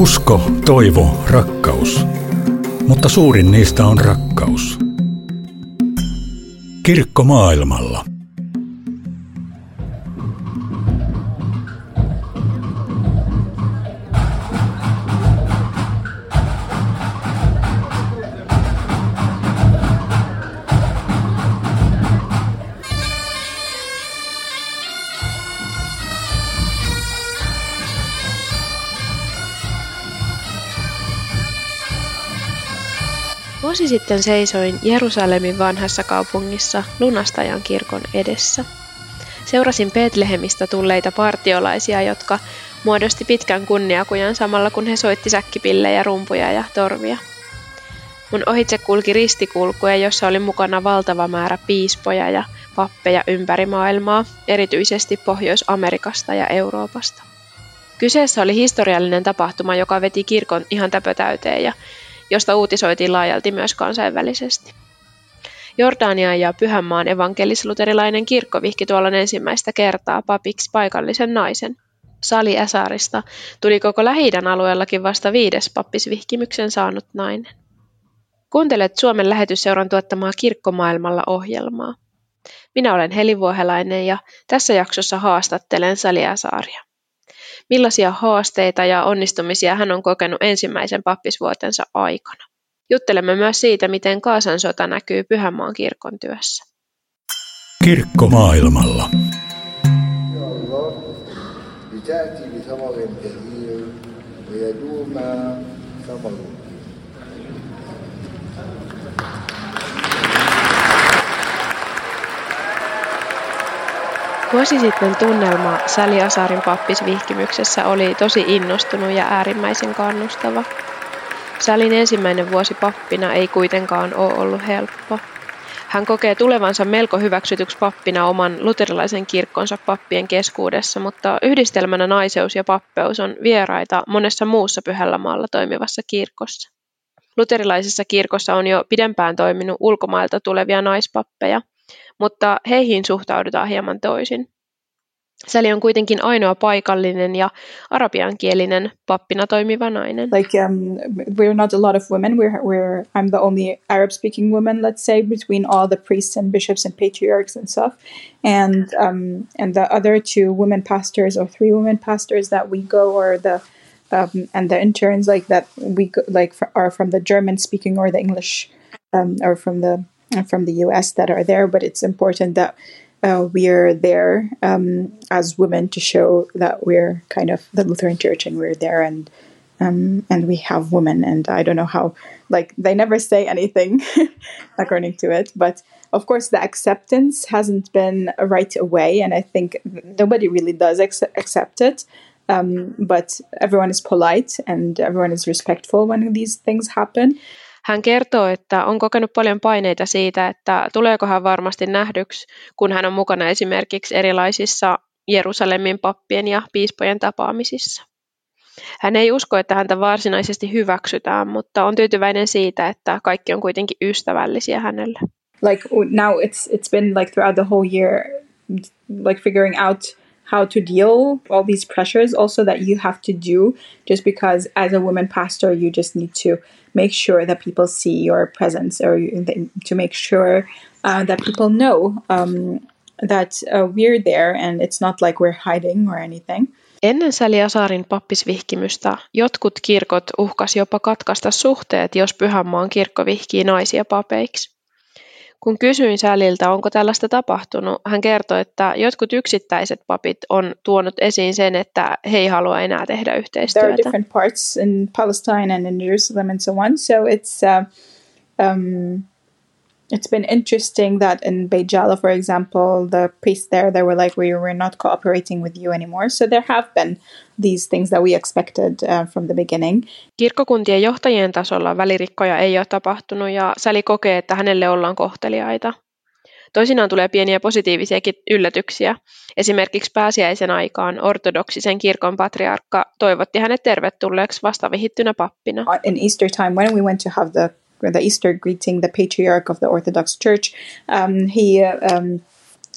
Usko, toivo, rakkaus. Mutta suurin niistä on rakkaus. Kirkko maailmalla. Vuosi sitten seisoin Jerusalemin vanhassa kaupungissa lunastajan kirkon edessä. Seurasin Betlehemistä tulleita partiolaisia, jotka muodosti pitkän kunniakujan samalla kun he soitti säkkipillejä, rumpuja ja torvia. Mun ohitse kulki ristikulkuja, jossa oli mukana valtava määrä piispoja ja pappeja ympäri maailmaa, erityisesti Pohjois-Amerikasta ja Euroopasta. Kyseessä oli historiallinen tapahtuma, joka veti kirkon ihan täpötäyteen ja josta uutisoitiin laajalti myös kansainvälisesti. Jordanian ja Pyhänmaan evankelis-luterilainen kirkko vihki tuolla ensimmäistä kertaa papiksi paikallisen naisen. Sali Äsarista tuli koko lähi alueellakin vasta viides pappisvihkimyksen saanut nainen. Kuuntelet Suomen lähetysseuran tuottamaa Kirkkomaailmalla ohjelmaa. Minä olen Heli Vuohelainen ja tässä jaksossa haastattelen Sali Äsaria millaisia haasteita ja onnistumisia hän on kokenut ensimmäisen pappisvuotensa aikana. Juttelemme myös siitä, miten Kaasan sota näkyy Pyhänmaan kirkon työssä. Kirkko maailmalla. Vuosi sitten tunnelma Säli Asarin pappisvihkimyksessä oli tosi innostunut ja äärimmäisen kannustava. Sälin ensimmäinen vuosi pappina ei kuitenkaan ole ollut helppo. Hän kokee tulevansa melko hyväksytyksi pappina oman luterilaisen kirkkonsa pappien keskuudessa, mutta yhdistelmänä naiseus ja pappeus on vieraita monessa muussa pyhällä maalla toimivassa kirkossa. Luterilaisessa kirkossa on jo pidempään toiminut ulkomailta tulevia naispappeja, mutta heihin suhtaudutaan hieman toisin. Säli on kuitenkin ainoa paikallinen ja arabiankielinen pappina toimiva nainen. Like um, we're not a lot of women. We're we're I'm the only Arab-speaking woman, let's say, between all the priests and bishops and patriarchs and stuff, and um, and the other two women pastors or three women pastors that we go or the um, and the interns like that we go, like are from the German-speaking or the English um, or from the from the US that are there, but it's important that uh, we're there um, as women to show that we're kind of the Lutheran Church and we're there and um, and we have women. And I don't know how, like, they never say anything according to it, but of course, the acceptance hasn't been right away, and I think nobody really does ex- accept it. Um, but everyone is polite and everyone is respectful when these things happen. Hän kertoo, että on kokenut paljon paineita siitä, että tuleeko hän varmasti nähdyksi, kun hän on mukana esimerkiksi erilaisissa Jerusalemin pappien ja piispojen tapaamisissa. Hän ei usko, että häntä varsinaisesti hyväksytään, mutta on tyytyväinen siitä, että kaikki on kuitenkin ystävällisiä hänelle. Like now it's it's been like throughout the whole year like figuring out how to deal all these pressures also that you have to do just because as a woman pastor you just need to make sure that people see your presence or to make sure uh, that people know um, that uh, we're there and it's not like we're hiding or anything. Ennen Säliasaarin pappisvihkimystä jotkut kirkot uhkas jopa katkaista suhteet, jos Pyhänmaan kirkko vihkii naisia papeiksi. Kun kysyin Säliltä, onko tällaista tapahtunut, hän kertoi, että jotkut yksittäiset papit on tuonut esiin sen, että he ei halua enää tehdä yhteistyötä. There are different parts in Palestine and in Jerusalem and so on, so it's uh, um, it's been interesting that in Bejala, for example, the priests there they were like, "We were not cooperating with you anymore." So there have been these things that we expected uh, from the beginning. Kirkkokuntien johtajien tasolla välirikkoja ei ole tapahtunut ja Säli kokee, että hänelle ollaan kohteliaita. Toisinaan tulee pieniä positiivisiakin yllätyksiä. Esimerkiksi pääsiäisen aikaan ortodoksisen kirkon patriarkka toivotti hänet tervetulleeksi vastavihittynä pappina. In Easter time when we went to have the the Easter greeting, the patriarch of the Orthodox Church, um, he um,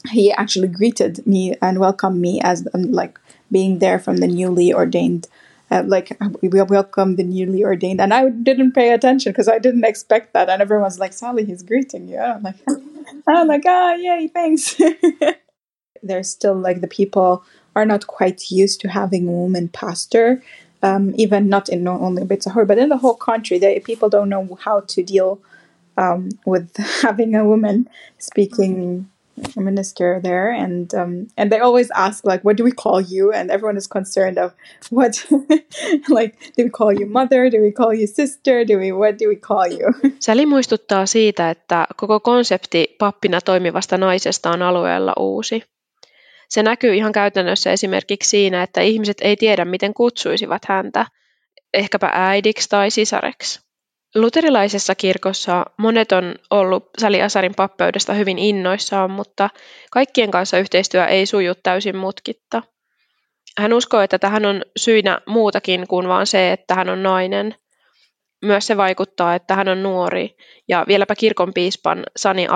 he actually greeted me and welcomed me as um, like being there from the newly ordained uh, like we welcome the newly ordained, and I didn't pay attention because I didn't expect that, and everyone's like, "Sally, he's greeting you." I'm like, I'm like, "Ah, oh, yay, thanks." There's still like the people are not quite used to having a woman pastor, um, even not in only Bitsahur, but in the whole country. They people don't know how to deal um, with having a woman speaking minister there. And um, and they always ask like what do we call you? And everyone is concerned of what like do we call you mother? Do we call you sister? Do we what do we call you? Sally muistuttaa siitä että koko konsepti pappina toimivasta naisesta on alueella uusi se näkyy ihan käytännössä esimerkiksi siinä että ihmiset ei tiedä miten kutsuisivat häntä ehkäpä äidiksi tai sisareksi Luterilaisessa kirkossa monet on ollut Sali Asarin pappeudesta hyvin innoissaan, mutta kaikkien kanssa yhteistyö ei suju täysin mutkitta. Hän uskoo, että tähän on syynä muutakin kuin vain se, että hän on nainen. Myös se vaikuttaa, että hän on nuori ja vieläpä kirkon piispan Sani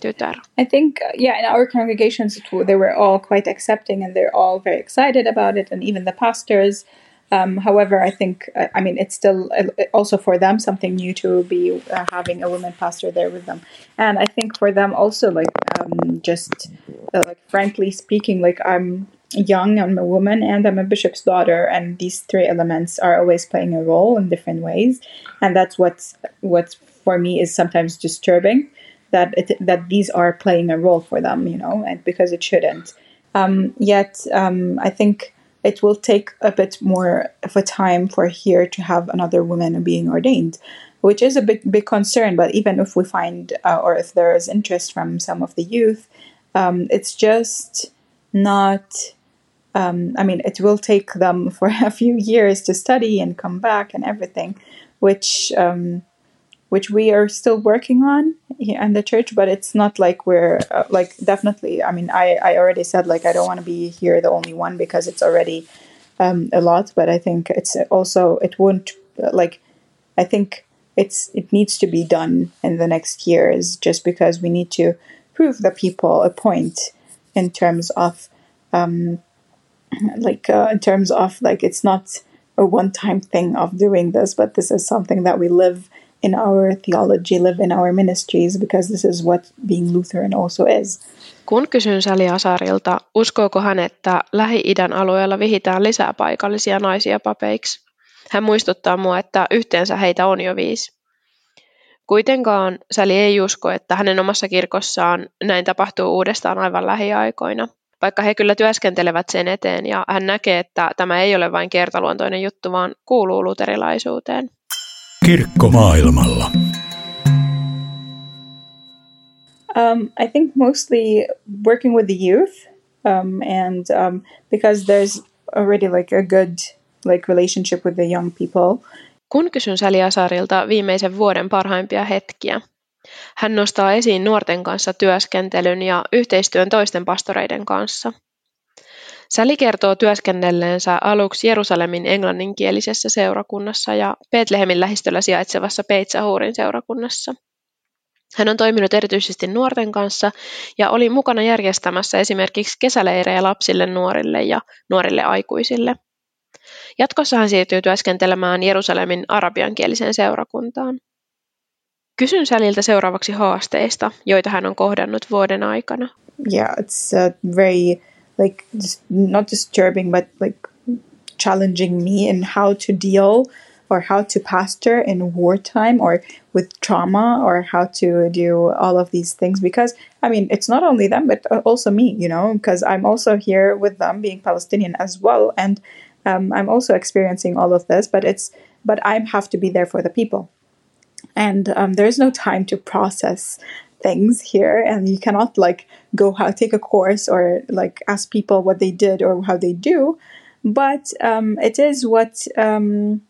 tytär. I think, yeah, in our congregations too, they were all quite accepting and they're all very excited about it and even the pastors – Um, however, I think, I mean, it's still also for them something new to be uh, having a woman pastor there with them. And I think for them also, like, um, just uh, like frankly speaking, like, I'm young, I'm a woman, and I'm a bishop's daughter, and these three elements are always playing a role in different ways. And that's what's, what for me is sometimes disturbing that it, that these are playing a role for them, you know, and because it shouldn't. Um, yet, um, I think it will take a bit more of a time for here to have another woman being ordained, which is a big big concern. But even if we find uh, or if there is interest from some of the youth, um, it's just not. Um, I mean, it will take them for a few years to study and come back and everything, which um, which we are still working on in the church but it's not like we're uh, like definitely i mean i i already said like i don't want to be here the only one because it's already um, a lot but i think it's also it won't like i think it's it needs to be done in the next years just because we need to prove the people a point in terms of um like uh, in terms of like it's not a one time thing of doing this but this is something that we live in our theology, live in our ministries, because this is what being Lutheran also is. Kun kysyn Sali Asarilta, uskooko hän, että Lähi-idän alueella vihitään lisää paikallisia naisia papeiksi? Hän muistuttaa mua, että yhteensä heitä on jo viisi. Kuitenkaan Sali ei usko, että hänen omassa kirkossaan näin tapahtuu uudestaan aivan lähiaikoina, vaikka he kyllä työskentelevät sen eteen ja hän näkee, että tämä ei ole vain kertaluontoinen juttu, vaan kuuluu luterilaisuuteen. Kirkko maailmalla. Um, I think mostly working with the youth, um, and um, because there's already like a good like relationship with the young people. Kun kysyn Sali Asarilta viimeisen vuoden parhaimpia hetkiä, hän nostaa esiin nuorten kanssa työskentelyn ja yhteistyön toisten pastoreiden kanssa – Sally kertoo työskennelleensä aluksi Jerusalemin englanninkielisessä seurakunnassa ja Betlehemin lähistöllä sijaitsevassa Peitsahuurin seurakunnassa. Hän on toiminut erityisesti nuorten kanssa ja oli mukana järjestämässä esimerkiksi kesäleirejä lapsille, nuorille ja nuorille aikuisille. Jatkossa hän siirtyy työskentelemään Jerusalemin arabiankieliseen seurakuntaan. Kysyn Säliltä seuraavaksi haasteista, joita hän on kohdannut vuoden aikana. Yeah, it's a very like not disturbing but like challenging me in how to deal or how to pastor in wartime or with trauma or how to do all of these things because i mean it's not only them but also me you know because i'm also here with them being palestinian as well and um, i'm also experiencing all of this but it's but i have to be there for the people. And um, there's no time to process things here and you cannot like go how take a course or like ask people what they did or how they do. But um, it is what um,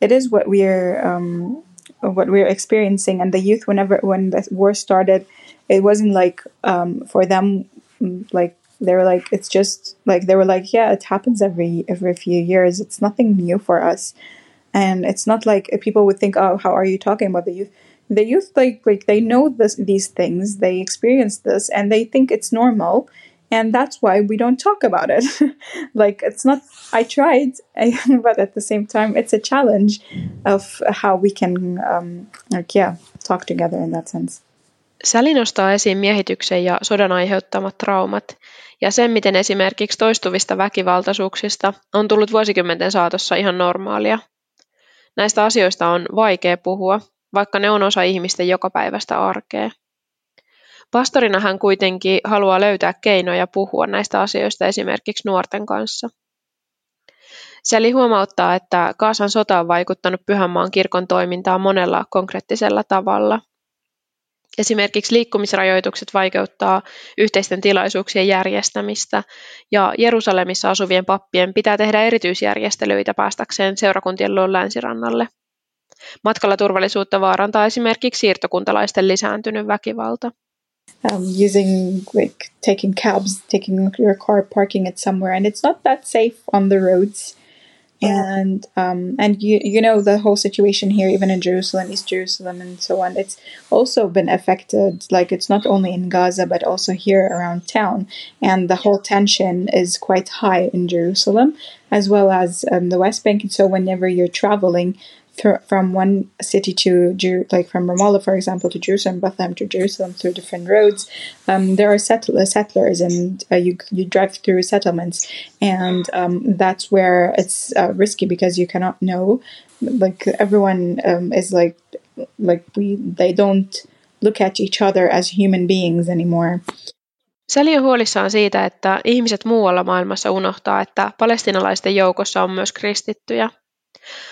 it is what we're um, what we're experiencing. And the youth whenever when the war started it wasn't like um, for them like they were like it's just like they were like yeah it happens every every few years. It's nothing new for us. And it's not like people would think oh how are you talking about the youth? The youth like like they know this these things. They experience this and they think it's normal. And that's why we don't talk about it. Like it's not i tried but at the same time it's a challenge of how we can um, like yeah talk together in that sense Sally nostaa esiin miehityksen ja sodan aiheuttamat traumat ja sen, miten esimerkiksi toistuvista väkivaltaisuuksista on tullut vuosikymmenten saatossa ihan normaalia. Näistä asioista on vaikea puhua, vaikka ne on osa ihmisten jokapäiväistä arkea. Pastorina hän kuitenkin haluaa löytää keinoja puhua näistä asioista esimerkiksi nuorten kanssa. Sally huomauttaa, että Kaasan sota on vaikuttanut Pyhänmaan kirkon toimintaan monella konkreettisella tavalla. Esimerkiksi liikkumisrajoitukset vaikeuttaa yhteisten tilaisuuksien järjestämistä ja Jerusalemissa asuvien pappien pitää tehdä erityisjärjestelyitä päästäkseen seurakuntien luon länsirannalle. Matkalla turvallisuutta vaarantaa esimerkiksi siirtokuntalaisten lisääntynyt väkivalta. Um, using like taking cabs, taking your car, parking it somewhere, and it's not that safe on the roads. And um, and you you know the whole situation here, even in Jerusalem, East Jerusalem, and so on. It's also been affected. Like it's not only in Gaza, but also here around town, and the whole tension is quite high in Jerusalem, as well as um, the West Bank. And so whenever you're traveling, from one city to Jer- like from Ramallah, for example, to Jerusalem, Bethlehem to Jerusalem through different roads. Um, there are settl- settlers, and uh, you you drive through settlements, and um, that's where it's uh, risky because you cannot know. Like everyone um, is like like we they don't look at each other as human beings anymore. Sally on huolissaan siitä, että ihmiset muualla maailmassa unohtaa, että palestinalaisten joukossa on myös kristittyjä.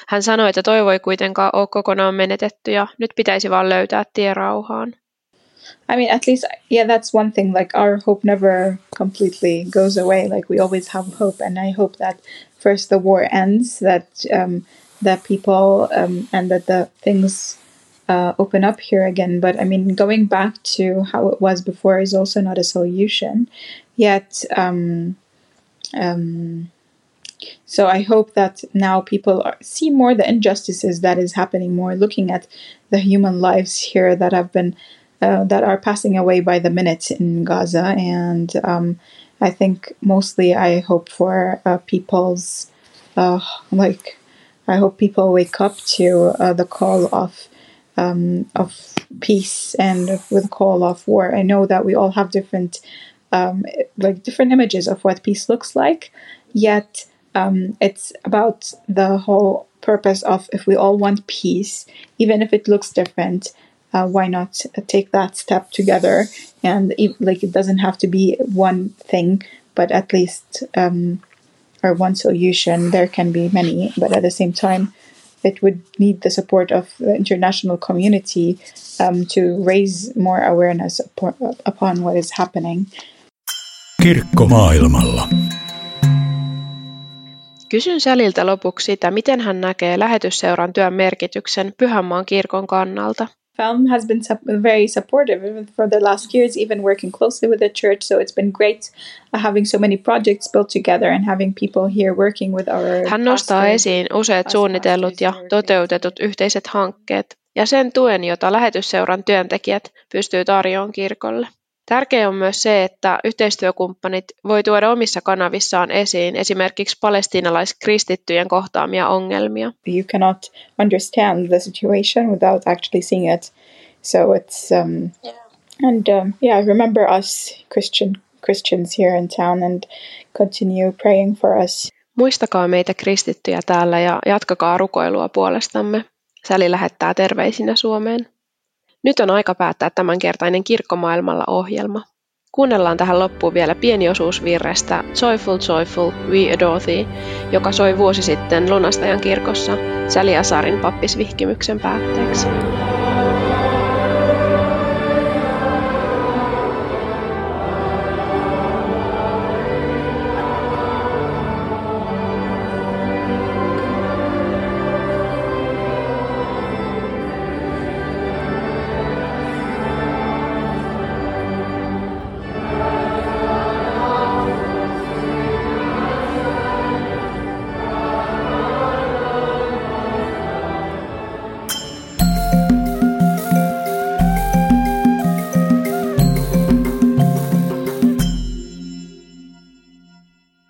Hän sanoi, että toivo ei kuitenkaan ole kokonaan menetetty ja nyt pitäisi vaan löytää tie rauhaan. I mean, at least, yeah, that's one thing. Like, our hope never completely goes away. Like, we always have hope. And I hope that first the war ends, that um, that people um, and that the things uh, open up here again. But I mean, going back to how it was before is also not a solution. Yet, um, um, so I hope that now people are, see more the injustices that is happening more, looking at the human lives here that have been uh, that are passing away by the minute in Gaza, and um, I think mostly I hope for uh, people's uh, like I hope people wake up to uh, the call of um, of peace and with the call of war. I know that we all have different um, like different images of what peace looks like, yet um, it's about the whole purpose of if we all want peace, even if it looks different, uh, why not take that step together? And like it doesn't have to be one thing, but at least um, or one solution. There can be many, but at the same time, it would need the support of the international community um, to raise more awareness upon what is happening. Kirkko maailmalla. Kysyn Säliltä lopuksi sitä, miten hän näkee lähetysseuran työn merkityksen Pyhänmaan kirkon kannalta. FALM has been very supportive for the last years, even working closely with the church. So it's been great uh, having so many projects built together and having people here working with our. Hän nostaa esiin useat suunnitellut ja toteutetut yhteiset hankkeet ja sen tuen, jota lähetysseuran työntekijät pystyy tarjoamaan kirkolle. Tärkeää on myös se, että yhteistyökumppanit voi tuoda omissa kanavissaan esiin esimerkiksi palestiinalaiskristittyjen kohtaamia ongelmia. You cannot understand the situation without actually seeing it. So it's um, yeah. and um, yeah, remember us Christian Christians here in town and continue praying for us. Muistakaa meitä kristittyjä täällä ja jatkakaa rukoilua puolestamme. Säli lähettää terveisinä Suomeen. Nyt on aika päättää tämänkertainen Kirkkomaailmalla ohjelma. Kuunnellaan tähän loppuun vielä pieni osuus virrestä Joyful Joyful We Adore Thee, joka soi vuosi sitten Lunastajan kirkossa Säli Asarin pappisvihkimyksen päätteeksi.